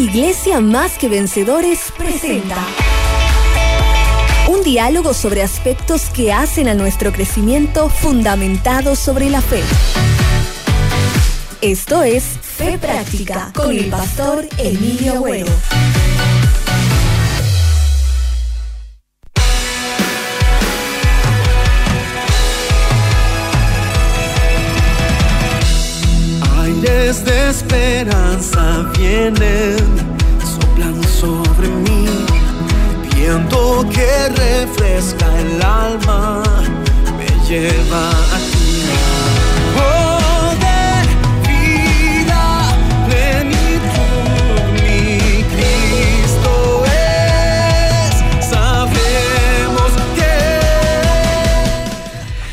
Iglesia Más que Vencedores presenta un diálogo sobre aspectos que hacen a nuestro crecimiento fundamentado sobre la fe. Esto es Fe Práctica con el pastor Emilio Agüero. De esperanza vienen, soplan sobre mí, viento que refresca el alma, me lleva a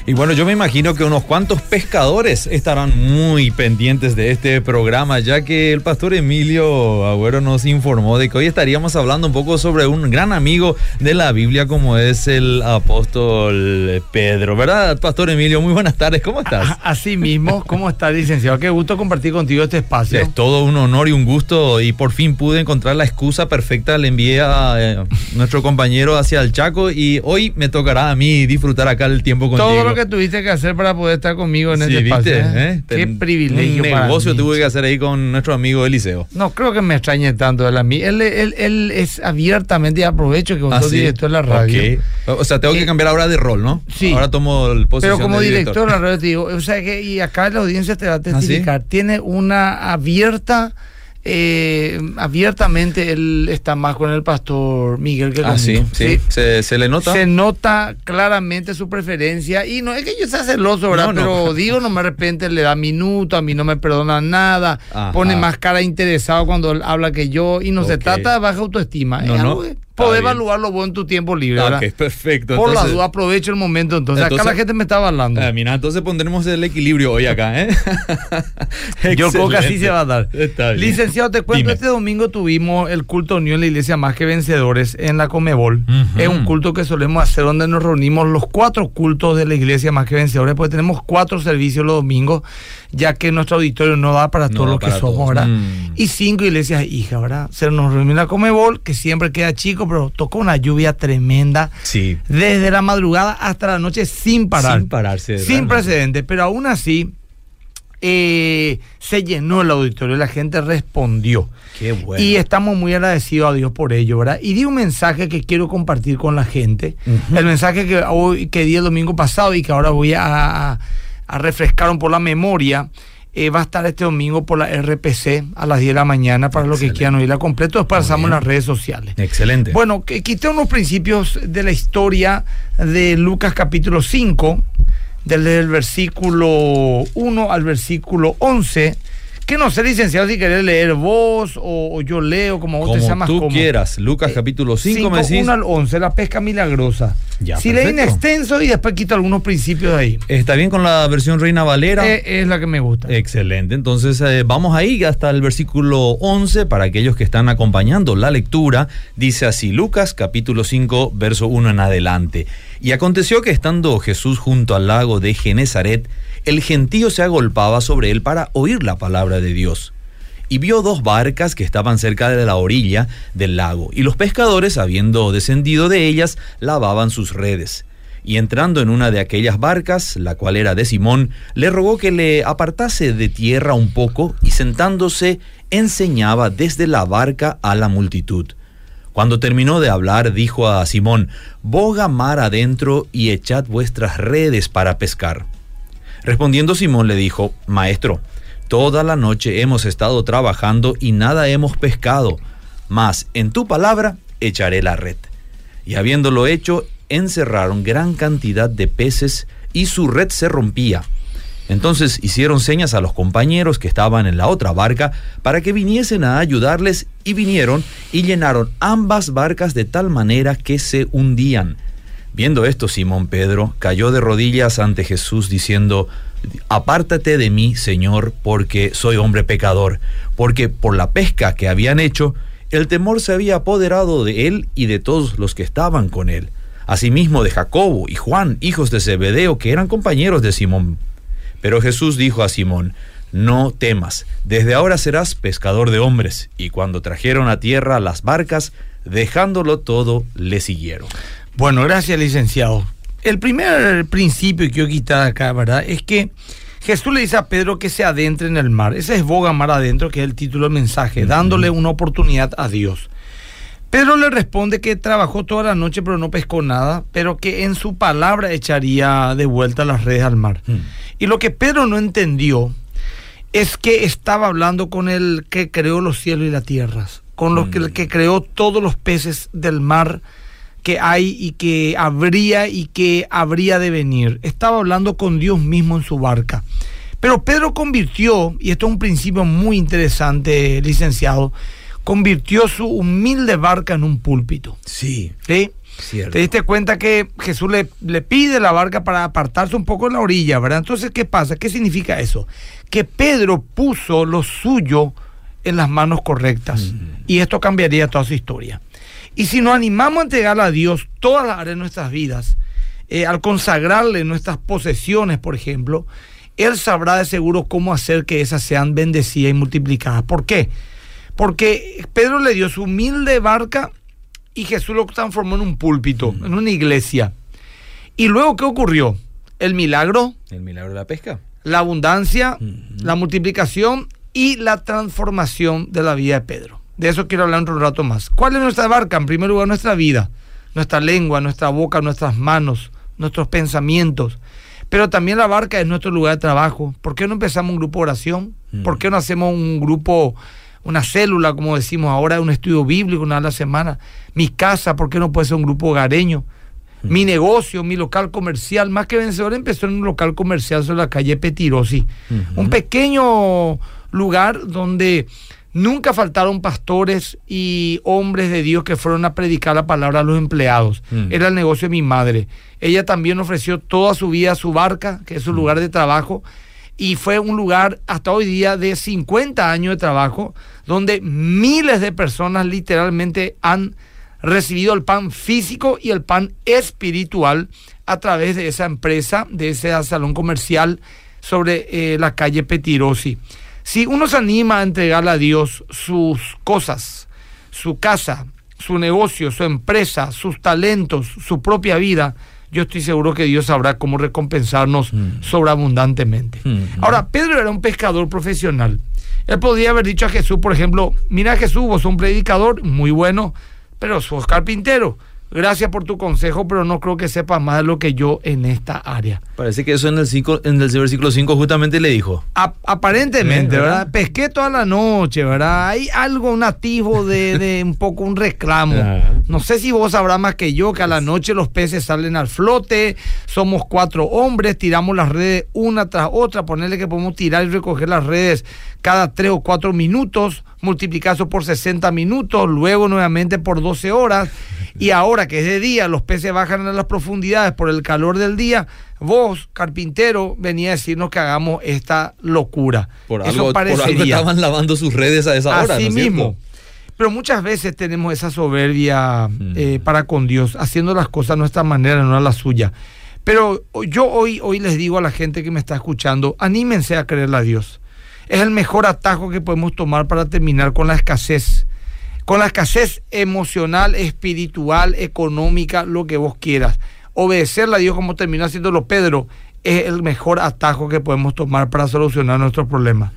Y bueno, yo me imagino que unos cuantos pescadores estarán muy pendientes de este programa, ya que el pastor Emilio Agüero nos informó de que hoy estaríamos hablando un poco sobre un gran amigo de la Biblia como es el apóstol Pedro, ¿verdad, pastor Emilio? Muy buenas tardes, ¿cómo estás? A- Así mismo, ¿cómo está, licenciado? Qué gusto compartir contigo este espacio. Es todo un honor y un gusto y por fin pude encontrar la excusa perfecta. Le envié a eh, nuestro compañero hacia el Chaco y hoy me tocará a mí disfrutar acá el tiempo contigo. Todo que tuviste que hacer para poder estar conmigo en Sí, este espacio. ¿eh? ¿Eh? Qué Ten- privilegio. Un para negocio mí. tuve que hacer ahí con nuestro amigo Eliseo. No creo que me extrañe tanto él a mí. Él, él, él es abiertamente y aprovecho que vos Ah, sos sí. director de la radio. O sea, tengo que Eh, cambiar ahora de rol, ¿no? sí. Ahora tomo el posición Pero como de director de la radio te digo, o sea que, y acá la audiencia te va a ¿Ah, sí? testificar, tiene una abierta, eh, abiertamente él está más con el pastor Miguel que Ah, sí, conmigo. sí. ¿Se, se le nota? Se nota claramente su preferencia y no es que yo sea celoso, ¿verdad? No, no. Pero digo, no me de repente le da minuto, a mí no me perdona nada, Ajá. pone más cara interesado cuando él habla que yo y no se trata de baja autoestima. No, es no. algo que poder bien. evaluarlo vos en tu tiempo libre, ¿verdad? ok, perfecto. Por la duda aprovecho el momento entonces. Acá la gente me está hablando. Ah, mira, entonces pondremos el equilibrio hoy acá, ¿eh? Yo creo que así se va a dar. Está bien. Licenciado, te cuento, Dime. este domingo tuvimos el culto unión en la iglesia Más que Vencedores en la Comebol. Es un culto que solemos hacer donde nos reunimos los cuatro cultos de la iglesia Más que Vencedores, porque tenemos cuatro servicios los domingos, ya que nuestro auditorio no da para No todos da los que somos, todos. ¿verdad? Mm. Y cinco iglesias hijas, ¿verdad? Se nos reunimos en la Comebol, que siempre queda chico, pero tocó una lluvia tremenda. Sí. Desde la madrugada hasta la noche sin parar. Sin pararse. Sin precedentes, pero aún así eh, se llenó el auditorio, la gente respondió. Qué bueno. Y estamos muy agradecidos a Dios por ello, ¿verdad? Y di un mensaje que quiero compartir con la gente. El mensaje que, hoy, que di el domingo pasado y que ahora voy a, a- a refrescar un por la memoria. eh, va a estar este domingo por la RPC a las 10 de la mañana para los que quieran oírla completo. Después pasamos las redes sociales. Excelente. Bueno, que quité unos principios de la historia de Lucas capítulo 5, desde el versículo 1 al versículo 11, que no sé, licenciado, si querés leer vos o, o yo leo, como vos te Como llamas. tú como. quieras. Lucas Eh, capítulo 5 5, me decís. 1 al 11, la pesca milagrosa. Ya, si leí en perfecto. extenso y después quito algunos principios de ahí. ¿Está bien con la versión Reina Valera? Eh, es la que me gusta. Excelente, entonces eh, vamos ahí hasta el versículo 11 para aquellos que están acompañando la lectura. Dice así, Lucas capítulo 5, verso 1 en adelante. Y aconteció que estando Jesús junto al lago de Genezaret, el gentío se agolpaba sobre él para oír la palabra de Dios. Y vio dos barcas que estaban cerca de la orilla del lago, y los pescadores, habiendo descendido de ellas, lavaban sus redes. Y entrando en una de aquellas barcas, la cual era de Simón, le rogó que le apartase de tierra un poco, y sentándose, enseñaba desde la barca a la multitud. Cuando terminó de hablar, dijo a Simón, Boga mar adentro y echad vuestras redes para pescar. Respondiendo Simón le dijo, Maestro, toda la noche hemos estado trabajando y nada hemos pescado, mas en tu palabra echaré la red. Y habiéndolo hecho, encerraron gran cantidad de peces y su red se rompía. Entonces hicieron señas a los compañeros que estaban en la otra barca para que viniesen a ayudarles y vinieron y llenaron ambas barcas de tal manera que se hundían. Viendo esto, Simón Pedro cayó de rodillas ante Jesús diciendo, Apártate de mí, Señor, porque soy hombre pecador, porque por la pesca que habían hecho, el temor se había apoderado de él y de todos los que estaban con él, asimismo de Jacobo y Juan, hijos de Zebedeo, que eran compañeros de Simón. Pero Jesús dijo a Simón, no temas, desde ahora serás pescador de hombres. Y cuando trajeron a tierra las barcas, dejándolo todo, le siguieron. Bueno, gracias, licenciado. El primer principio que yo quitar acá, ¿verdad? Es que Jesús le dice a Pedro que se adentre en el mar. Ese es boga mar adentro, que es el título del mensaje, dándole una oportunidad a Dios. Pedro le responde que trabajó toda la noche pero no pescó nada, pero que en su palabra echaría de vuelta las redes al mar. Y lo que Pedro no entendió es que estaba hablando con el que creó los cielos y las tierras, con los que, el que creó todos los peces del mar que hay y que habría y que habría de venir. Estaba hablando con Dios mismo en su barca. Pero Pedro convirtió, y esto es un principio muy interesante, licenciado, convirtió su humilde barca en un púlpito. Sí. ¿Sí? Cierto. Te diste cuenta que Jesús le, le, pide la barca para apartarse un poco en la orilla, ¿verdad? Entonces, ¿qué pasa? ¿Qué significa eso? Que Pedro puso lo suyo en las manos correctas. Y esto cambiaría toda su historia. Y si nos animamos a entregar a Dios todas las áreas de nuestras vidas, eh, al consagrarle nuestras posesiones, por ejemplo, Él sabrá de seguro cómo hacer que esas sean bendecidas y multiplicadas. ¿Por qué? Porque Pedro le dio su humilde barca y Jesús lo transformó en un púlpito, en una iglesia. ¿Y luego qué ocurrió? El milagro, El milagro de la pesca. la abundancia, la multiplicación y la transformación de la vida de Pedro. De eso quiero hablar un rato más. ¿Cuál es nuestra barca? En primer lugar, nuestra vida, nuestra lengua, nuestra boca, nuestras manos, nuestros pensamientos. Pero también la barca es nuestro lugar de trabajo. ¿Por qué no empezamos un grupo de oración? ¿Por qué no hacemos un grupo, una célula, como decimos ahora, un estudio bíblico una vez a la semana? Mi casa, ¿por qué no puede ser un grupo hogareño? Mi negocio, mi local comercial, más que vencedor, empezó en un local comercial sobre la calle Petirosi. Un pequeño lugar donde nunca faltaron pastores y hombres de Dios que fueron a predicar la palabra a los empleados. Mm. Era el negocio de mi madre. Ella también ofreció toda su vida a su barca, que es su lugar de trabajo, y fue un lugar hasta hoy día de 50 años de trabajo, donde miles de personas literalmente han recibido el pan físico y el pan espiritual a través de esa empresa, de ese salón comercial sobre eh, la calle Petirosi. Si uno se anima a entregarle a Dios sus cosas, su casa, su negocio, su empresa, sus talentos, su propia vida, yo estoy seguro que Dios sabrá cómo recompensarnos sobreabundantemente. Mm. Ahora, Pedro era un pescador profesional. Él podría haber dicho a Jesús, por ejemplo, mira Jesús, vos sos un predicador muy bueno, pero sos carpintero. Gracias por tu consejo, pero no creo que sepas más de lo que yo en esta área. Parece que eso en el, cinco, en el versículo 5 justamente le dijo. A- aparentemente, ¿verdad? ¿verdad? Pesqué toda la noche, ¿verdad? Hay algo nativo de, de un poco un reclamo. Ajá. No sé si vos sabrás más que yo que a la noche los peces salen al flote, somos cuatro hombres, tiramos las redes una tras otra, ponerle que podemos tirar y recoger las redes cada tres o cuatro minutos, multiplicar eso por 60 minutos, luego nuevamente por 12 horas. Y ahora que es de día, los peces bajan a las profundidades por el calor del día. Vos, carpintero, venía a decirnos que hagamos esta locura. Por Eso algo, por algo parecería. estaban lavando sus redes a esa hora. Así ¿no es cierto? mismo. Pero muchas veces tenemos esa soberbia Mm. eh, para con Dios, haciendo las cosas a nuestra manera, no a la suya. Pero yo hoy, hoy les digo a la gente que me está escuchando, anímense a creerle a Dios. Es el mejor atajo que podemos tomar para terminar con la escasez. Con la escasez emocional, espiritual, económica, lo que vos quieras. Obedecerle a Dios como terminó haciéndolo Pedro es el mejor atajo que podemos tomar para solucionar nuestros problemas.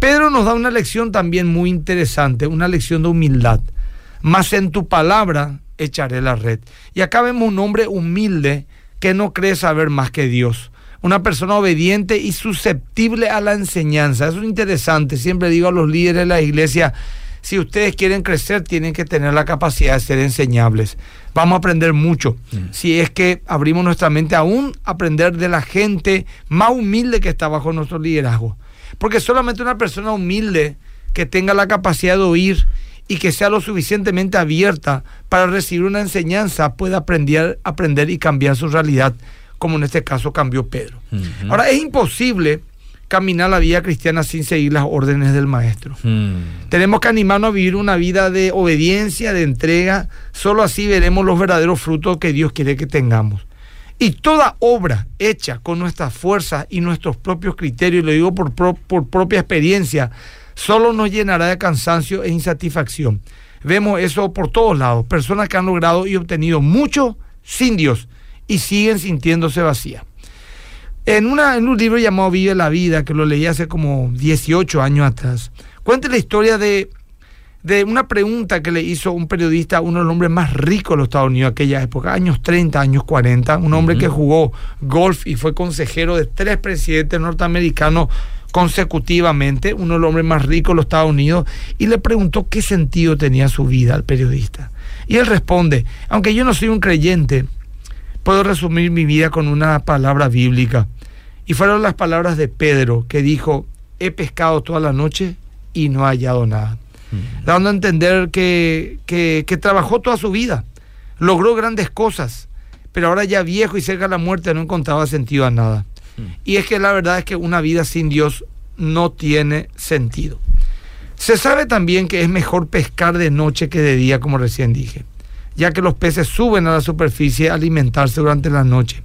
Pedro nos da una lección también muy interesante, una lección de humildad. Mas en tu palabra echaré la red. Y acá vemos un hombre humilde que no cree saber más que Dios. Una persona obediente y susceptible a la enseñanza. Eso es interesante. Siempre digo a los líderes de la iglesia, si ustedes quieren crecer, tienen que tener la capacidad de ser enseñables. Vamos a aprender mucho. Si es que abrimos nuestra mente aún, aprender de la gente más humilde que está bajo nuestro liderazgo. Porque solamente una persona humilde que tenga la capacidad de oír y que sea lo suficientemente abierta para recibir una enseñanza puede aprender, aprender y cambiar su realidad, como en este caso cambió Pedro. Ahora, es imposible caminar la vida cristiana sin seguir las órdenes del maestro. Mm. Tenemos que animarnos a vivir una vida de obediencia, de entrega. Solo así veremos los verdaderos frutos que Dios quiere que tengamos. Y toda obra hecha con nuestras fuerzas y nuestros propios criterios, y lo digo por, pro- por propia experiencia, solo nos llenará de cansancio e insatisfacción. Vemos eso por todos lados. Personas que han logrado y obtenido mucho sin Dios y siguen sintiéndose vacías. En, una, en un libro llamado Vive la Vida, que lo leí hace como 18 años atrás, cuenta la historia de, de una pregunta que le hizo un periodista a uno de los hombres más ricos de los Estados Unidos aquella época, años 30, años 40, un hombre que jugó golf y fue consejero de tres presidentes norteamericanos consecutivamente, uno de los hombres más ricos de los Estados Unidos, y le preguntó qué sentido tenía su vida al periodista. Y él responde, aunque yo no soy un creyente, puedo resumir mi vida con una palabra bíblica. Y fueron las palabras de Pedro, que dijo, he pescado toda la noche y no he hallado nada. Dando a entender que, que, que trabajó toda su vida, logró grandes cosas, pero ahora ya viejo y cerca de la muerte no encontraba sentido a nada. Y es que la verdad es que una vida sin Dios no tiene sentido. Se sabe también que es mejor pescar de noche que de día, como recién dije, ya que los peces suben a la superficie a alimentarse durante la noche.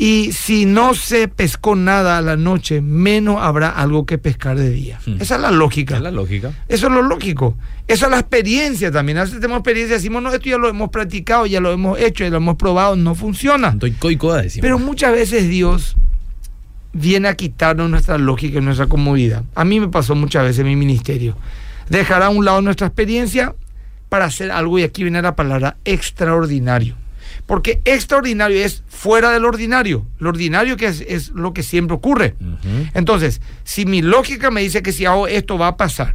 Y si no se pescó nada a la noche, menos habrá algo que pescar de día. Hmm. Esa es la lógica. Es la lógica. Eso es lo lógico. Esa es la experiencia también. A veces tenemos experiencia decimos, no, esto ya lo hemos practicado, ya lo hemos hecho, ya lo hemos probado, no funciona. Estoy coicoda, decimos. Pero muchas veces Dios viene a quitarnos nuestra lógica y nuestra comodidad. A mí me pasó muchas veces en mi ministerio. Dejar a un lado nuestra experiencia para hacer algo, y aquí viene la palabra extraordinario. Porque extraordinario es fuera del ordinario. Lo ordinario que es, es lo que siempre ocurre. Entonces, si mi lógica me dice que si hago esto va a pasar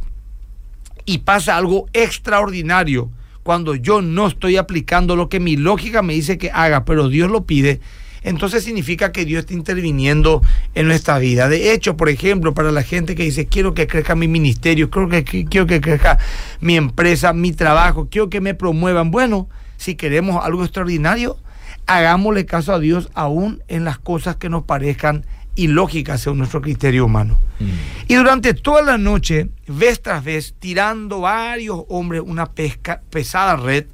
y pasa algo extraordinario cuando yo no estoy aplicando lo que mi lógica me dice que haga, pero Dios lo pide, entonces significa que Dios está interviniendo en nuestra vida. De hecho, por ejemplo, para la gente que dice, quiero que crezca mi ministerio, quiero que, que- quiero que crezca mi empresa, mi trabajo, quiero que me promuevan. Bueno, si queremos algo extraordinario, hagámosle caso a Dios aún en las cosas que nos parezcan ilógicas según nuestro criterio humano. Mm. Y durante toda la noche, vez tras vez, tirando varios hombres una pesca, pesada red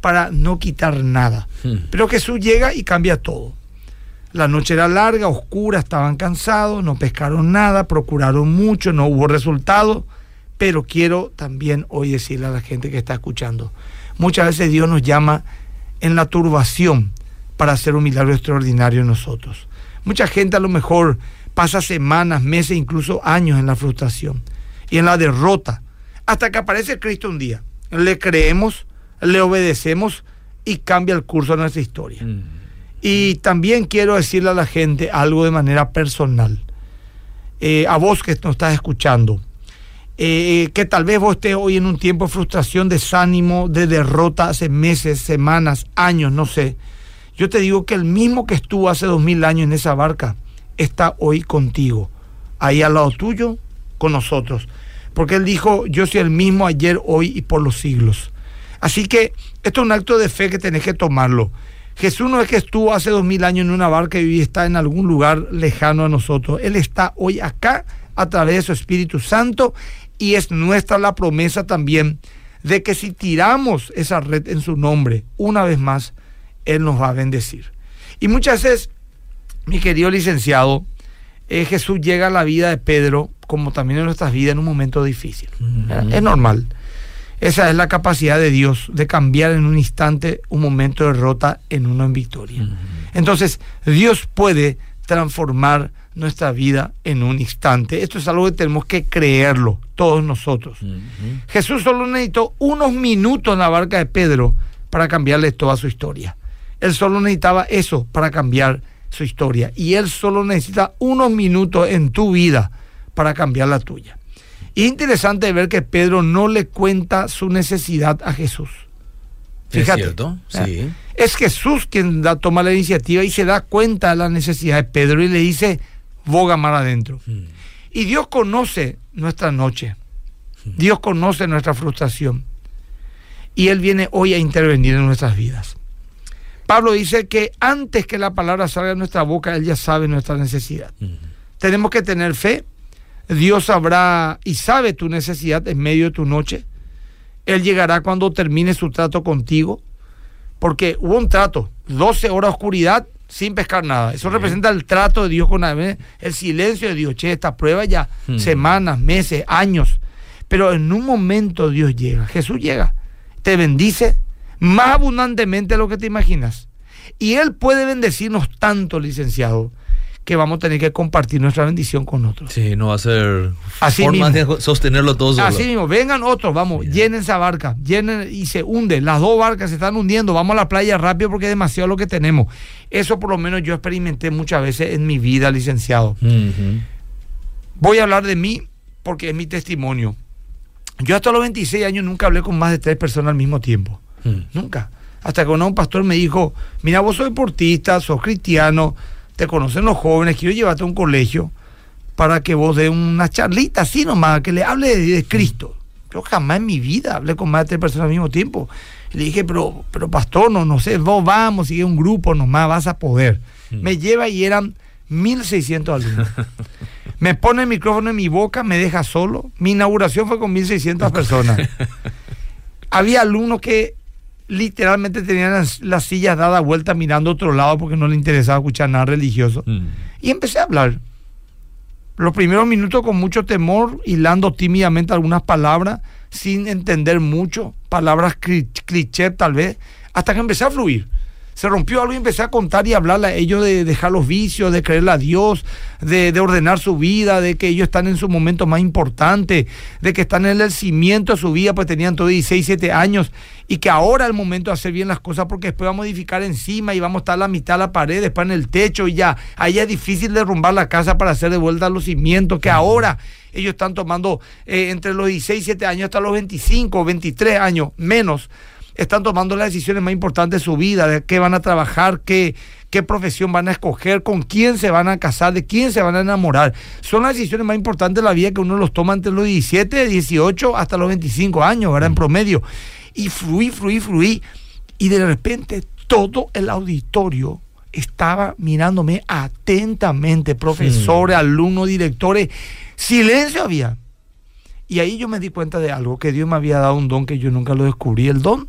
para no quitar nada. Hmm. Pero Jesús llega y cambia todo. La noche era larga, oscura, estaban cansados, no pescaron nada, procuraron mucho, no hubo resultado. Pero quiero también hoy decirle a la gente que está escuchando, muchas veces Dios nos llama en la turbación para hacer un milagro extraordinario en nosotros. Mucha gente a lo mejor pasa semanas, meses, incluso años en la frustración y en la derrota, hasta que aparece Cristo un día. Le creemos, le obedecemos y cambia el curso de nuestra historia. Mm. Y también quiero decirle a la gente algo de manera personal. Eh, a vos que nos estás escuchando, eh, que tal vez vos estés hoy en un tiempo de frustración, desánimo, de derrota hace meses, semanas, años, no sé. Yo te digo que el mismo que estuvo hace dos mil años en esa barca está hoy contigo, ahí al lado tuyo, con nosotros. Porque él dijo, yo soy el mismo ayer, hoy y por los siglos. Así que esto es un acto de fe que tenés que tomarlo. Jesús no es que estuvo hace dos mil años en una barca y hoy está en algún lugar lejano a nosotros. Él está hoy acá a través de su Espíritu Santo y es nuestra la promesa también de que si tiramos esa red en su nombre, una vez más, Él nos va a bendecir. Y muchas veces, mi querido licenciado, eh, Jesús llega a la vida de Pedro, como también en nuestras vidas, en un momento difícil. Es normal. Esa es la capacidad de Dios de cambiar en un instante un momento de derrota en uno en victoria. Entonces, Dios puede transformar nuestra vida en un instante. Esto es algo que tenemos que creerlo, todos nosotros. Jesús solo necesitó unos minutos en la barca de Pedro para cambiarle toda su historia. Él solo necesitaba eso para cambiar su historia. Y Él solo necesita unos minutos en tu vida para cambiar la tuya. Y es interesante ver que Pedro no le cuenta su necesidad a Jesús. Es Fíjate. cierto, ¿eh? sí. Es Jesús quien da, toma la iniciativa y se da cuenta de la necesidad de Pedro y le dice, boga mar adentro. Mm. Y Dios conoce nuestra noche. Dios conoce nuestra frustración. Y Él viene hoy a intervenir en nuestras vidas. Pablo dice que antes que la palabra salga de nuestra boca, Él ya sabe nuestra necesidad. Mm. Tenemos que tener fe. Dios sabrá y sabe tu necesidad en medio de tu noche. Él llegará cuando termine su trato contigo. Porque hubo un trato, 12 horas oscuridad sin pescar nada. Eso representa el trato de Dios con la, el silencio de Dios. Che, esta prueba ya Hmm. semanas, meses, años. Pero en un momento Dios llega, Jesús llega, te bendice más abundantemente de lo que te imaginas. Y Él puede bendecirnos tanto, licenciado, que vamos a tener que compartir nuestra bendición con otros. Sí, no va a ser Así forma mismo. de sostenerlo todo solo. Así mismo, vengan otros, vamos, llenen esa barca, llenen y se hunde. Las dos barcas se están hundiendo, vamos a la playa rápido porque es demasiado lo que tenemos. Eso por lo menos yo experimenté muchas veces en mi vida, licenciado. Voy a hablar de mí porque es mi testimonio. Yo hasta los 26 años nunca hablé con más de tres personas al mismo tiempo. Mm. Nunca. Hasta que un pastor me dijo, mira, vos sos deportista, sos cristiano, te conocen los jóvenes, quiero llevarte a un colegio para que vos dé una charlita así nomás, que le hable de, de Cristo. Yo jamás en mi vida hablé con más de tres personas al mismo tiempo. Y le dije, pero, pero pastor, no, no sé, vos vamos, sigue un grupo nomás, vas a poder. Me lleva y eran 1.600 alumnos. me pone el micrófono en mi boca, me deja solo. Mi inauguración fue con 1.600 personas. Había alumnos que literalmente tenían las, las sillas dadas vuelta mirando a otro lado porque no les interesaba escuchar nada religioso. Mm. Y empecé a hablar. Los primeros minutos con mucho temor, hilando tímidamente algunas palabras, sin entender mucho, palabras cli- cliché tal vez, hasta que empecé a fluir. Se rompió algo y empecé a contar y hablarle a ellos de dejar los vicios, de creerle a Dios, de, de ordenar su vida, de que ellos están en su momento más importante, de que están en el cimiento de su vida, pues tenían todos 16, 17 años, y que ahora es el momento de hacer bien las cosas porque después vamos a edificar encima y vamos a estar a la mitad de la pared, después en el techo y ya, ahí es difícil derrumbar la casa para hacer de vuelta los cimientos, que ahora ellos están tomando eh, entre los 16, 17 años hasta los 25, 23 años menos están tomando las decisiones más importantes de su vida, de qué van a trabajar, qué, qué profesión van a escoger, con quién se van a casar, de quién se van a enamorar. Son las decisiones más importantes de la vida que uno los toma entre los 17, 18 hasta los 25 años, ¿verdad? En promedio. Y fluí, fluí, fluí. Y de repente todo el auditorio estaba mirándome atentamente, profesores, alumnos, directores. Silencio había. Y ahí yo me di cuenta de algo, que Dios me había dado un don que yo nunca lo descubrí, el don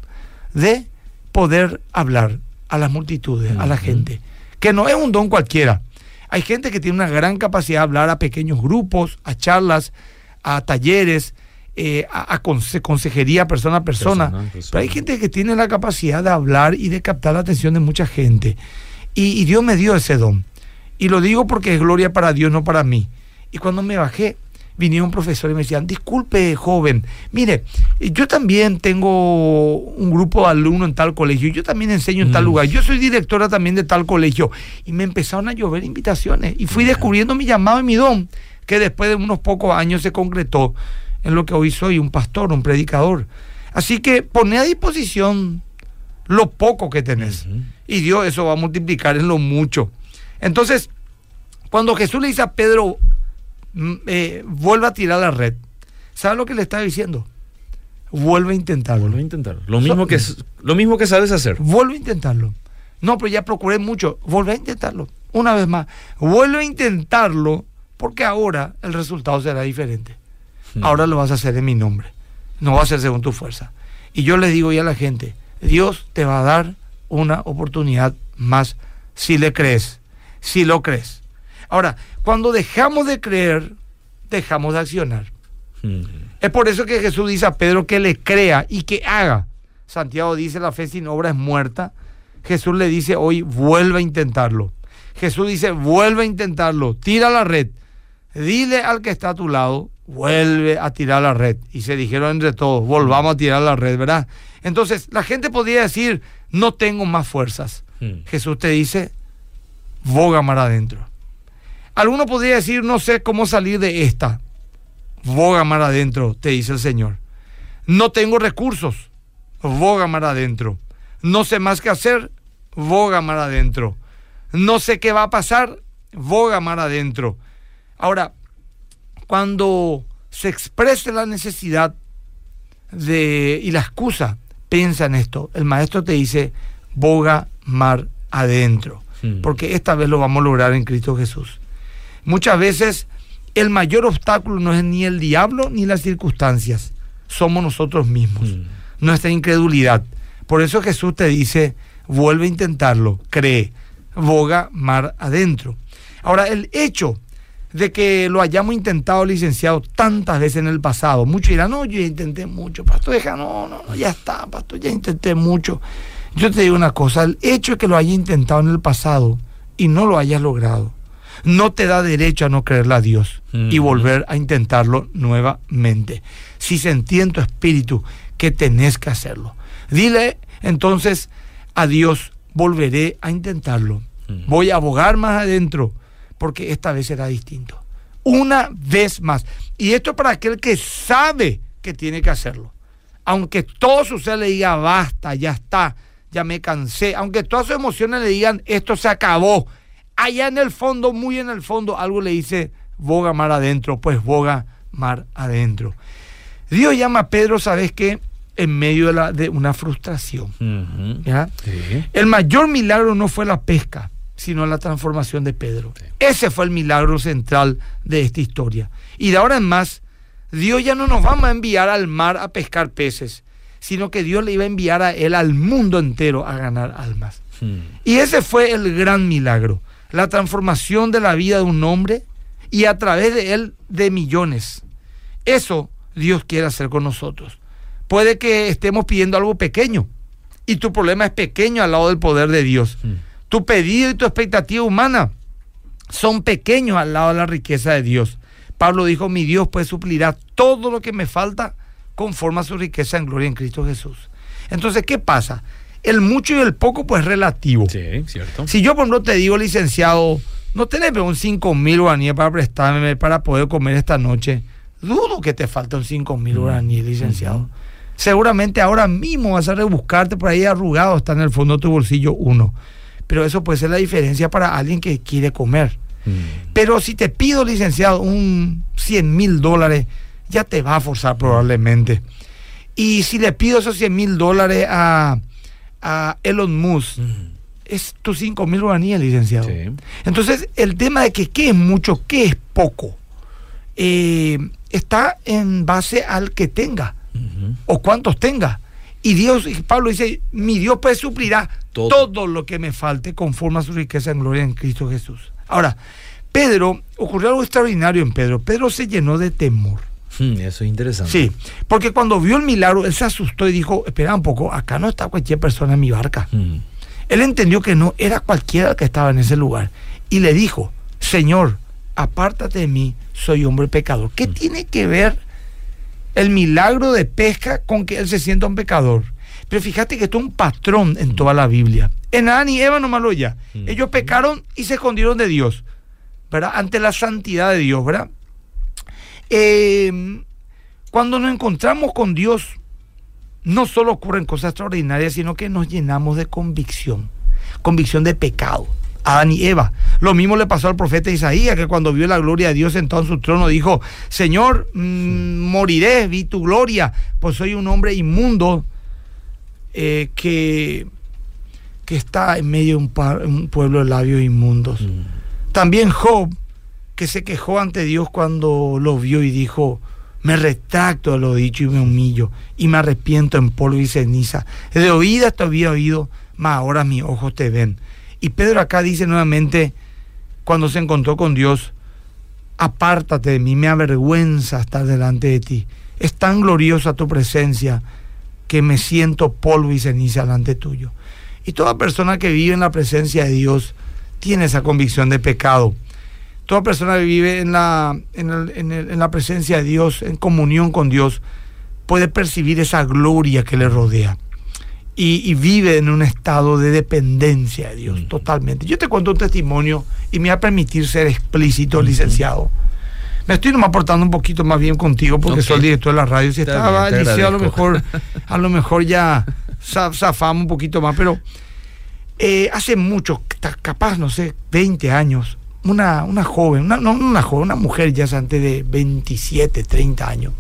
de poder hablar a las multitudes, a la gente, que no es un don cualquiera. Hay gente que tiene una gran capacidad de hablar a pequeños grupos, a charlas, a talleres, eh, a, a conse- consejería persona a persona. Persona a persona. Pero hay gente que tiene la capacidad de hablar y de captar la atención de mucha gente. Y, y Dios me dio ese don. Y lo digo porque es gloria para Dios, no para mí. Y cuando me bajé, vinieron profesores y me decían, disculpe, joven, mire, yo también tengo un grupo de alumnos en tal colegio, yo también enseño en tal Mm. lugar, yo soy directora también de tal colegio. Y me empezaron a llover invitaciones. Y fui descubriendo mi llamado y mi don, que después de unos pocos años se concretó en lo que hoy soy, un pastor, un predicador. Así que poné a disposición lo poco que tenés. Y Dios eso va a multiplicar en lo mucho. Entonces, cuando Jesús le dice a Pedro, eh, vuelve a tirar la red, ¿sabe lo que le está diciendo? Vuelve a intentarlo. Vuelve a intentar. Lo mismo, que, lo mismo que sabes hacer. Vuelve a intentarlo. No, pero ya procuré mucho. Vuelve a intentarlo. Una vez más. Vuelve a intentarlo porque ahora el resultado será diferente. Hmm. Ahora lo vas a hacer en mi nombre. No va a ser según tu fuerza. Y yo le digo ya a la gente, Dios te va a dar una oportunidad más si le crees. Si lo crees. Ahora, cuando dejamos de creer, dejamos de accionar. Mm. Es por eso que Jesús dice a Pedro que le crea y que haga. Santiago dice la fe sin obra es muerta. Jesús le dice hoy vuelve a intentarlo. Jesús dice vuelve a intentarlo. Tira la red. Dile al que está a tu lado vuelve a tirar la red. Y se dijeron entre todos volvamos a tirar la red, ¿verdad? Entonces la gente podría decir no tengo más fuerzas. Mm. Jesús te dice boga mar adentro. Alguno podría decir no sé cómo salir de esta boga mar adentro, te dice el Señor. No tengo recursos, boga mar adentro. No sé más qué hacer, boga mar adentro. No sé qué va a pasar, boga mar adentro. Ahora, cuando se exprese la necesidad de, y la excusa, piensa en esto. El maestro te dice, boga mar adentro. Mm. Porque esta vez lo vamos a lograr en Cristo Jesús. Muchas veces el mayor obstáculo no es ni el diablo ni las circunstancias, somos nosotros mismos, Mm. nuestra incredulidad. Por eso Jesús te dice, vuelve a intentarlo, cree, boga mar adentro. Ahora, el hecho de que lo hayamos intentado, licenciado, tantas veces en el pasado, muchos dirán, no, yo ya intenté mucho, pastor, deja, no, no, no, ya está, pastor, ya intenté mucho. Yo te digo una cosa, el hecho de que lo haya intentado en el pasado y no lo hayas logrado, no te da derecho a no creerle a Dios y Mm. volver a intentarlo nuevamente. Si sentí en tu espíritu que tenés que hacerlo, dile entonces a Dios, volveré a intentarlo. Mm. Voy a abogar más adentro, porque esta vez será distinto. Una vez más. Y esto para aquel que sabe que tiene que hacerlo. Aunque todo su ser le diga, basta, ya está, ya me cansé. Aunque todas sus emociones le digan, esto se acabó. Allá en el fondo, muy en el fondo, algo le dice, boga mar adentro, pues boga mar adentro. Dios llama a Pedro, ¿sabes qué? En medio de, la- de una frustración. Ujú. ¿ya? Sí. El mayor milagro no fue la pesca, sino la transformación de Pedro. Ese fue el milagro central de esta historia. Y de ahora en más, Dios ya no nos va a enviar al mar a pescar peces, sino que Dios le iba a enviar a él al mundo entero a ganar almas. Mm. Y ese fue el gran milagro, la transformación de la vida de un hombre y a través de él de millones. Eso Dios quiere hacer con nosotros. Puede que estemos pidiendo algo pequeño y tu problema es pequeño al lado del poder de Dios. Mm. Tu pedido y tu expectativa humana son pequeños al lado de la riqueza de Dios. Pablo dijo, mi Dios pues suplirá todo lo que me falta conforme a su riqueza en gloria en Cristo Jesús. Entonces, ¿qué pasa? El mucho y el poco pues es relativo. Sí, cierto. Si yo, por ejemplo, te digo, licenciado, no tenés un 5 mil guaraníes para prestarme para poder comer esta noche, dudo que te falten 5 mil guaraníes, licenciado. Seguramente ahora mismo vas a rebuscarte por ahí arrugado, está en el fondo de tu bolsillo uno. Pero eso puede ser la diferencia para alguien que quiere comer. Mm. Pero si te pido, licenciado, un 100 mil dólares, ya te va a forzar probablemente. Y si le pido esos 100 mil dólares a, a Elon Musk, Mm. es tus 5 mil guaraníes, licenciado. Sí. Entonces, el tema de que qué es mucho, qué es poco, eh, está en base al que tenga o cuántos tenga. Y Dios, y Pablo dice, mi Dios pues suplirá Todo. todo. lo que me falte conforme a su riqueza en gloria en Cristo Jesús. Ahora, Pedro, ocurrió algo extraordinario en Pedro. Pedro se llenó de temor. Mm, Eso es interesante. Sí, porque cuando vio el milagro, él se asustó y dijo, espera un poco, acá no está cualquier persona en mi barca. Mm. Él entendió que no era cualquiera que estaba en ese lugar. Y le dijo, Señor, apártate de mí, soy hombre pecador. ¿Qué tiene que ver el milagro de pesca con que él se sienta un pecador? Pero fíjate que esto es un patrón en toda la Biblia. En Adán y Eva nomás lo ya. Ellos pecaron y se escondieron de Dios, ¿verdad? Ante la santidad de Dios, ¿verdad? Eh, cuando nos encontramos con Dios, no solo ocurren cosas extraordinarias, sino que nos llenamos de convicción, convicción de pecado. Adán y Eva. Lo mismo le pasó al profeta Isaías, que cuando vio la gloria de Dios sentado en su trono, dijo, Señor, mm, moriré, vi tu gloria, pues soy un hombre inmundo eh, que, que está en medio de un pueblo de labios inmundos. Mm. También Job, que se quejó ante Dios cuando lo vio y dijo, me retracto de lo dicho y me humillo y me arrepiento en polvo y ceniza. De oídas te había oído, mas ahora mis ojos te ven. Y Pedro acá dice nuevamente, cuando se encontró con Dios, apártate de mí, me avergüenza estar delante de ti. Es tan gloriosa tu presencia que me siento polvo y ceniza delante tuyo. Y toda persona que vive en la presencia de Dios tiene esa convicción de pecado. Toda persona que vive en la, en, el- en el- en la presencia de Dios, en comunión con Dios, puede percibir esa gloria que le rodea. Y, y vive en un estado de dependencia de Dios, totalmente. Yo te cuento un testimonio y me va a permitir ser explícito, licenciado. Me estoy nomás portando un poquito más bien contigo porque soy el director de la radio. Si Está estaba bien, Liceo, a lo mejor, a lo mejor ya za- zafamos un poquito más, pero eh, hace mucho, capaz, no sé, 20 años, una, una joven, una, no una joven, una mujer ya antes de 27, 30 años,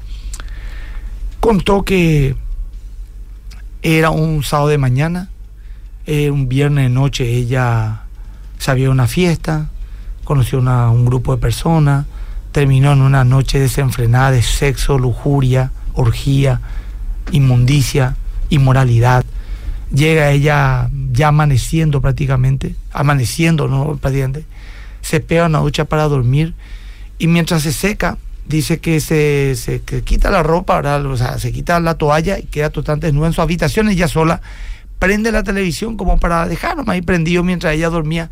contó que era un sábado de mañana, eh, un viernes de noche ella sabía de una fiesta, conoció una- un grupo de personas, terminó en una noche desenfrenada de sexo, lujuria, orgía, inmundicia, inmoralidad. Llega ella ya amaneciendo prácticamente, amaneciendo, ¿no? Prácticamente, se pega una ducha para dormir y mientras se seca, dice que se, se que quita la ropa, ¿verdad? o sea, se quita la toalla y queda totalmente desnuda en su habitación ella sola, prende la televisión como para dejarlo ahí prendido mientras ella dormía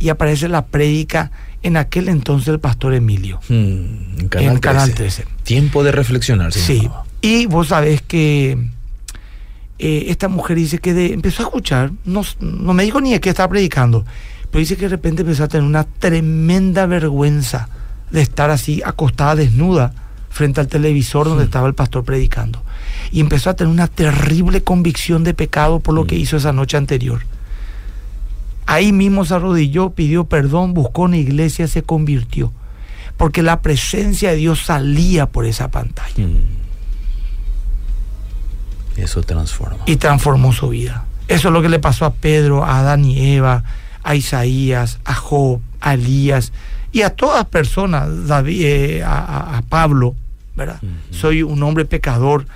y aparece la prédica en aquel entonces del pastor Emilio. Hmm, en Canal, En Canal 13. 13. Tiempo de reflexionar. se Sí, llamaba. y vos sabés que eh, esta mujer dice que de- empezó a escuchar, no, no me dijo ni de qué estaba predicando, pero dice que de repente empezó a tener una tremenda vergüenza de estar así acostada desnuda frente al televisor donde estaba el pastor predicando. Y empezó a tener una terrible convicción de pecado por lo que Mm. hizo esa noche anterior. Ahí mismo se arrodilló, pidió perdón, buscó una iglesia, se convirtió. Porque la presencia de Dios salía por esa pantalla Hmm. Eso transforma. y transformó su vida. Eso es lo que le pasó a Pedro, a Adán y Eva, a Isaías, a Job, a Elías y a todas personas, David, eh, a, a- a Pablo, ¿verdad? Soy un hombre pecador.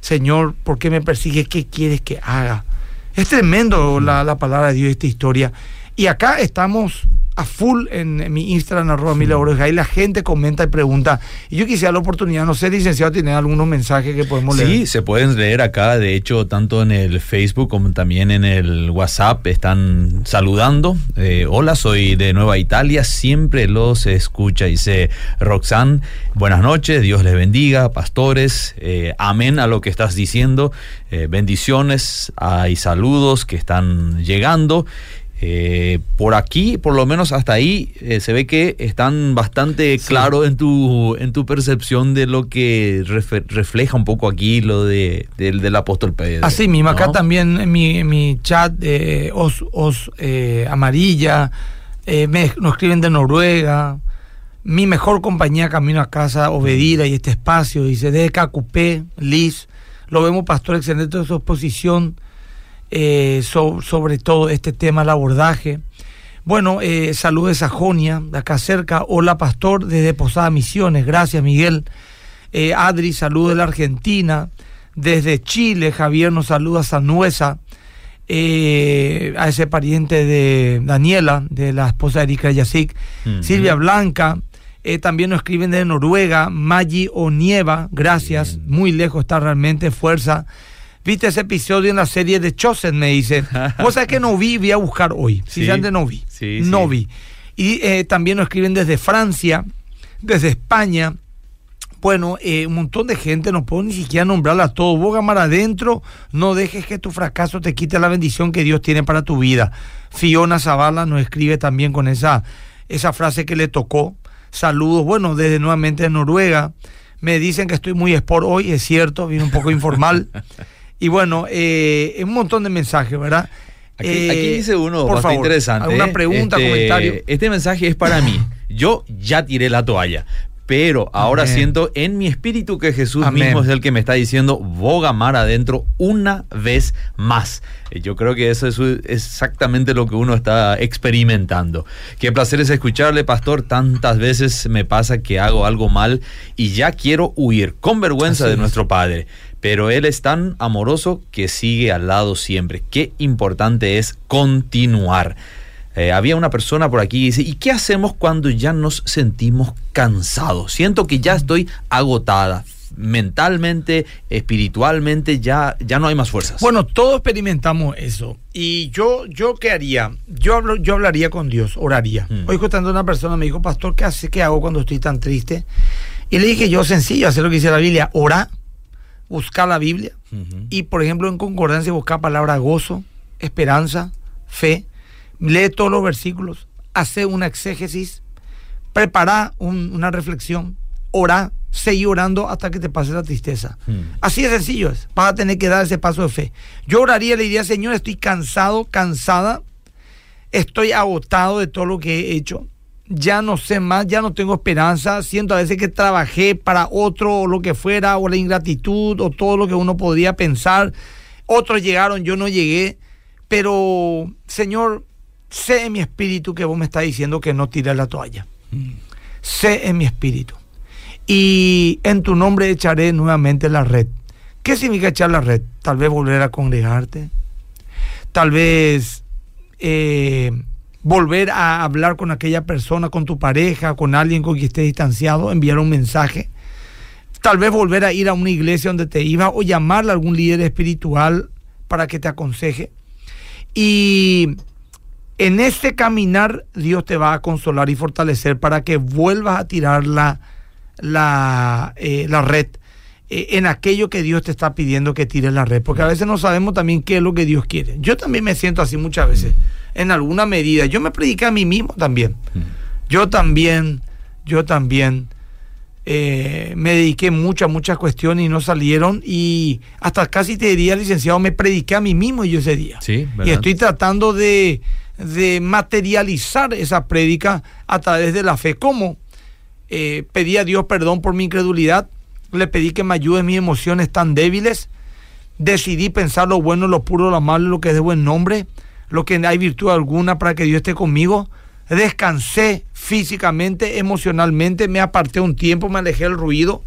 Señor, ¿por qué me persigues? ¿Qué quieres que haga? Es tremendo la, la palabra de Dios, esta historia. Y acá estamos a full en, mi Instagram, arroba Mila Oreja, y la gente comenta y pregunta. Y yo quisiera la oportunidad, no sé, licenciado, tiene algunos mensajes que podemos leer. Sí, se pueden leer acá, de hecho, tanto en el Facebook como también en el WhatsApp están saludando. Eh, hola, soy de Nueva Italia, siempre los escucha, dice Roxanne. Buenas noches, Dios les bendiga, pastores. eh, amén a lo que estás diciendo. eh, bendiciones, hay saludos que están llegando. Eh, por aquí, por lo menos hasta ahí, eh, se ve que están bastante claros en tu, en tu percepción de lo que refe- refleja un poco aquí lo de, del, del apóstol Pedro. Así mismo, acá ¿no? también en mi, en mi chat eh, os, os eh, amarilla, eh, me, nos escriben de Noruega, mi mejor compañía camino a casa, Obedira y este espacio, dice de KQP, Liz, lo vemos pastor excelente de su exposición, eh, so- sobre todo este tema, el abordaje. Bueno, eh, saludos a Jonia, de acá cerca. Hola, pastor, desde Posada Misiones. Gracias, Miguel. Eh, Adri, saludos de la Argentina. Desde Chile, Javier nos saluda a Sanuesa. Eh, a ese pariente de Daniela, de la esposa de Erika Yasik. Silvia Blanca. eh, también nos escriben de Noruega. Maggi Onieva, gracias. Muy lejos está realmente. Fuerza. ¿Viste ese episodio en la serie de Chosen? Me dice. Vos sabés que no vi, voy a buscar hoy. Sí. Si antes no vi. Sí, no sí. vi. Y eh, también nos escriben desde Francia, desde España. Bueno, eh, un montón de gente, no puedo ni siquiera nombrarla a todos. Vos, mar adentro, no dejes que tu fracaso te quite la bendición que Dios tiene para tu vida. Fiona Zavala nos escribe también con esa, esa frase que le tocó. Saludos, bueno, desde nuevamente de Noruega. Me dicen que estoy muy sport hoy, es cierto, vine un poco informal. Y bueno, eh, un montón de mensajes, ¿verdad? Aquí, Eh, aquí dice uno por favor, interesante. ¿Alguna ¿eh? pregunta, Este- comentario? Este mensaje es para mí. Yo ya tiré la toalla. Pero ahora Amén. siento en mi espíritu que Jesús Amén. mismo es el que me está diciendo, boga mar adentro una vez más. Eh, Yo creo que eso es exactamente lo que uno está experimentando. Qué placer es escucharle, pastor. Tantas veces me pasa que hago algo mal y ya quiero huir con vergüenza Así de es. nuestro Padre. Pero Él es tan amoroso que sigue al lado siempre. Qué importante es continuar. Eh, había una persona por aquí que dice, ¿y qué hacemos cuando ya nos sentimos cansados? Siento que ya estoy agotada. Mentalmente, espiritualmente, ya, ya no hay más fuerzas. Bueno, todos experimentamos eso. Y yo, yo ¿qué haría? Yo, hablo, yo hablaría con Dios, oraría. Mm. Hoy contando una persona me dijo, pastor, ¿qué, hace, ¿qué hago cuando estoy tan triste? Y le dije yo, sencillo, hacer lo que dice la Biblia, orar, buscar la Biblia. Y, por ejemplo, en concordancia buscar palabra gozo, esperanza, fe. Lee todos los versículos, hace una exégesis, prepara un- una reflexión, ora, seguí orando hasta que te pase la tristeza. Hmm. Así de sencillo es. Vas a tener que dar ese paso de fe. Yo oraría, le diría, Señor, estoy cansado, cansada, estoy agotado de todo lo que he hecho. Ya no sé más, ya no tengo esperanza. Siento a veces que trabajé para otro o lo que fuera, o la ingratitud, o todo lo que uno podría pensar. Otros llegaron, yo no llegué. Pero, Señor, sé en mi espíritu que vos me estás diciendo que no tires la toalla. Sé en mi espíritu. Y en tu nombre echaré nuevamente la red. ¿Qué significa echar la red? Tal vez volver a congregarte. tal vez eh, volver a hablar con aquella persona, con tu pareja, con alguien con quien estés distanciado, enviar un mensaje. Tal vez volver a ir a una iglesia donde te iba o llamarle a algún líder espiritual para que te aconseje. Y en este caminar Dios te va a consolar y fortalecer para que vuelvas a tirar la, la, eh, la red eh, en aquello que Dios te está pidiendo que tires la red. Porque a veces no sabemos también qué es lo que Dios quiere. Yo también me siento así muchas veces, en alguna medida. Yo me prediqué a mí mismo también. Yo también, yo también eh, me dediqué muchas, muchas cuestiones y no salieron. Y hasta casi te diría, licenciado, me prediqué a mí mismo yo ese día. Sí, y estoy tratando de, de materializar esa prédica a través de la fe. ¿Cómo? Eh, pedí a Dios perdón por mi incredulidad. Le pedí que me ayude en mis emociones tan débiles. Decidí pensar lo bueno, lo puro, lo amable, lo que es de buen nombre, lo que hay virtud alguna para que Dios esté conmigo. Descansé físicamente, emocionalmente, me aparté un tiempo, me alejé del ruido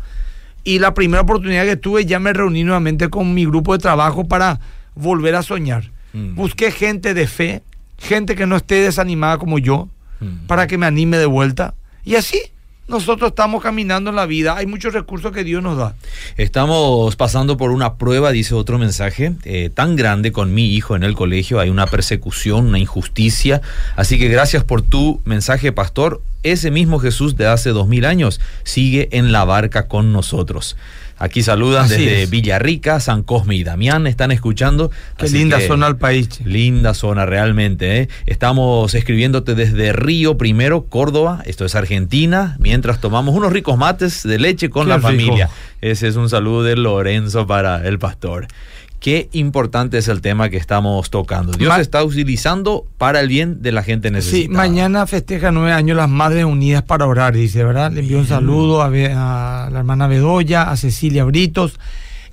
y la primera oportunidad que tuve ya me reuní nuevamente con mi grupo de trabajo para volver a soñar. Mm. Busqué gente de fe, gente que no esté desanimada como yo, Mm. para que me anime de vuelta. Y así nosotros estamos caminando en la vida. Hay muchos recursos que Dios nos da. Estamos pasando por una prueba, dice otro mensaje, eh, tan grande con mi hijo en el colegio. Hay una persecución, una injusticia. Así que gracias por tu mensaje, pastor. Ese mismo Jesús de hace dos mil años sigue en la barca con nosotros. Aquí saludan Así desde es. Villarrica, San Cosme y Damián. Están escuchando. Qué Así linda que- zona al país. che. Linda zona realmente. ¿eh? Estamos escribiéndote desde Río Primero, Córdoba. Esto es Argentina. Mientras tomamos unos ricos mates de leche con Qué la rico. familia. Ese es un saludo de Lorenzo para el pastor. Qué importante es el tema que estamos tocando. Dios Ma- está utilizando para el bien de la gente Sí, necesitada. mañana festeja nueve años las Madres Unidas para orar, dice, ¿verdad? Le envío un saludo a, la hermana Bedoya, a Cecilia Britos.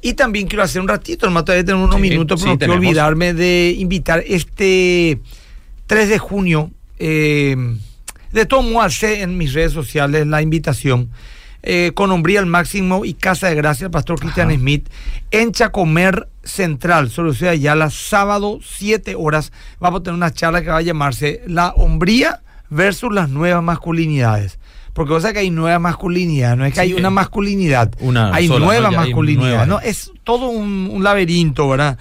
Y también quiero hacer un ratito, hermano, todavía tengo unos Sí, minutos, pero sí, no quiero olvidarme de invitar este 3 de junio. eh, de todo modo, alcé en mis redes sociales la invitación. Eh, con hombría al máximo y Casa de Gracia, el pastor Cristian Smith, en Chacomer Central, sobre Ciudad Ayala, sábado, 7 horas. Vamos a tener una charla que va a llamarse La hombría versus las nuevas masculinidades. Porque vos sabés que hay nueva masculinidad, no es que Sí, hay una eh, masculinidad, una hay sola, nueva masculinidad, nueva. ¿no? Es todo un, un laberinto, ¿verdad?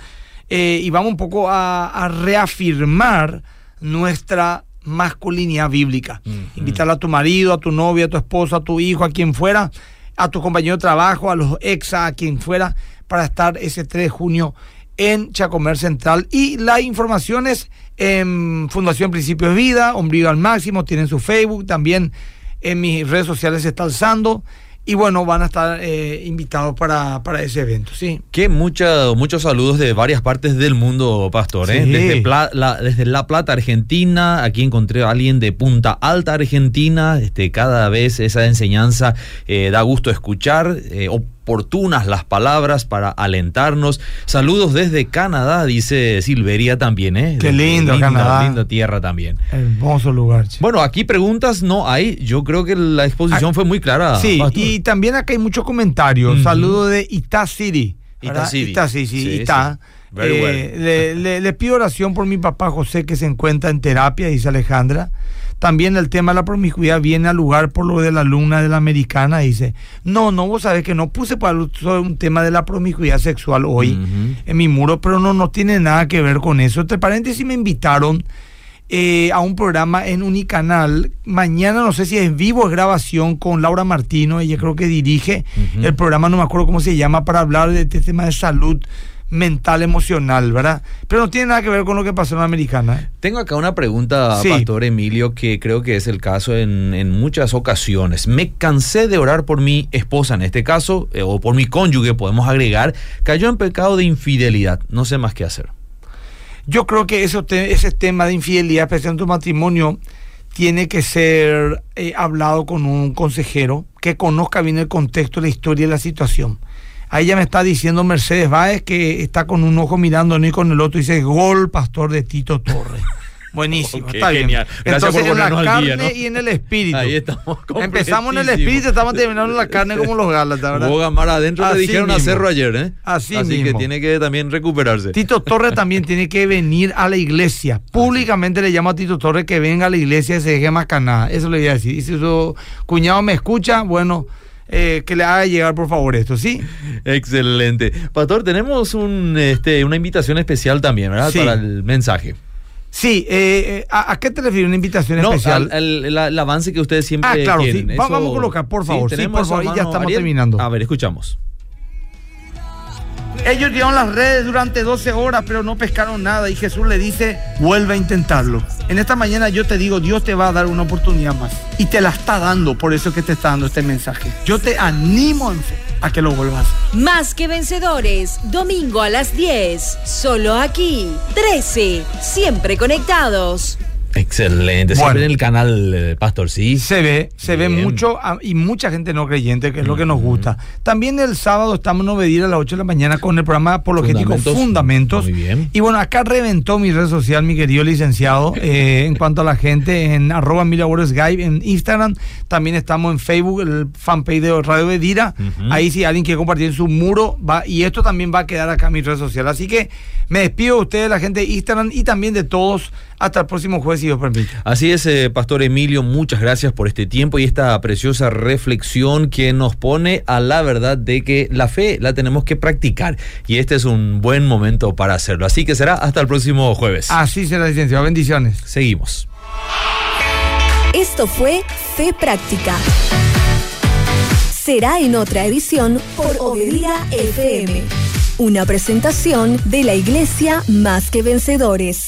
Eh, y vamos un poco a, a reafirmar nuestra masculinidad bíblica. Invitar a tu marido, a tu novia, a tu esposo, a tu hijo, a quien fuera, a tu compañero de trabajo, a los ex, a quien fuera, para estar ese 3 de junio en Chacomer Central. Y la información es en Fundación Principios de Vida, Ombligo al Máximo, tienen su Facebook, también en mis redes sociales se está alzando. Y bueno, van a estar eh, invitados para, para ese evento, sí. Que mucha- muchos saludos de varias partes del mundo, Pastor. ¿eh? Desde, Pla- la, desde La Plata, Argentina. Aquí encontré a alguien de Punta Alta, Argentina. Este, cada vez esa enseñanza eh, da gusto escuchar. eh, oportunas las palabras para alentarnos. Saludos desde Canadá, dice Silveria también. ¿eh? Qué lindo, linda, Canadá. Linda tierra también. Hermoso lugar. che. Bueno, aquí preguntas no hay. Yo creo que la exposición Ah, fue muy clara. Sí, Pastor. y también acá hay muchos comentarios. Ujú. Saludo de Ita City. Ita. City. Ita, sí, sí, Sí, Ita. sí. Very Eh, well. le, le- le pido oración por mi papá José que se encuentra en terapia, dice Alejandra. También el tema de la promiscuidad viene al lugar por lo de la alumna de la americana, dice. No, no, vos sabés que no puse para sobre un tema de la promiscuidad sexual hoy en mi muro, pero no, no tiene nada que ver con eso. Entre paréntesis me invitaron eh, a un programa en Unicanal. Mañana no sé si es vivo o es grabación con Laura Martino, ella creo que dirige el programa, no me acuerdo cómo se llama, para hablar de este tema de salud mental, emocional, ¿verdad? Pero no tiene nada que ver con lo que pasó en la americana. ¿eh? Tengo acá una pregunta, Sí. Pastor Emilio, que creo que es el caso en, en muchas ocasiones. Me cansé de orar por mi esposa, en este caso, eh, o por mi cónyuge, podemos agregar, cayó en pecado de infidelidad. No sé más qué hacer. Yo creo que eso te- ese tema de infidelidad, especialmente en tu matrimonio, tiene que ser eh, hablado con un consejero que conozca bien el contexto, la historia y la situación. Ahí ya me está diciendo Mercedes Báez que está con un ojo mirando y con el otro y dice gol pastor de Tito Torres. Buenísimo, está bien. genial. Gracias Entonces, por en la día, carne ¿no? y en el espíritu. Ahí estamos. Empezamos en el espíritu, estamos terminando en la carne como los Gálatas, ¿verdad? Jugó Gamar adentro, le Así dijeron a mismo. Cerro ayer, ¿eh? Así que mismo. tiene que también recuperarse. Tito Torres también tiene que venir a la iglesia. Públicamente le llamo a Tito Torres que venga a la iglesia y se deje macanada. Eso le voy a decir. Y si su cuñado me escucha, bueno, eh, que le haga llegar por favor esto, ¿sí? Excelente. Pastor, tenemos un, este, una invitación especial también, ¿verdad? Sí. Para el mensaje. Sí, eh, eh, ¿a, a qué te refieres una invitación No, especial? al- al- el avance que ustedes siempre Ah, claro, sí. quieren. Eso- vamos a colocar, por favor. Sí, tenemos por favor, y ya estamos terminando. A ver, escuchamos. Ellos llevaron las redes durante 12 horas, pero no pescaron nada. Y Jesús le dice, vuelve a intentarlo. En esta mañana yo te digo, Dios te va a dar una oportunidad más. Y te la está dando, por eso es que te está dando este mensaje. Yo te animo a que lo vuelvas. Más que vencedores, domingo a las 10, solo aquí, 13, siempre conectados. Excelente. Bueno. Siempre en el canal, eh, Pastor, sí. Se ve, se ve mucho y mucha gente no creyente, que es lo que nos gusta. También el sábado estamos en Obedir a las 8 de la mañana con el programa apologético Fundamentos. Fundamentos. Muy bien. Y bueno, acá reventó mi red social, mi querido licenciado, eh, en cuanto a la gente en arroba Guy en Instagram. También estamos en Facebook, el fanpage de Radio Bedira. Ahí si alguien quiere compartir en su muro, va, y esto también va a quedar acá en mi red social. Así que me despido de ustedes, la gente de Instagram y también de todos. Hasta el próximo jueves, si Dios permite. Así es, eh, Pastor Emilio, muchas gracias por este tiempo y esta preciosa reflexión que nos pone a la verdad de que la fe la tenemos que practicar y este es un buen momento para hacerlo. Así que será hasta el próximo jueves. Así será, licenciado. Bendiciones. Seguimos. Esto fue Fe Práctica. Será en otra edición por Obedira FM. Una presentación de la Iglesia Más que Vencedores.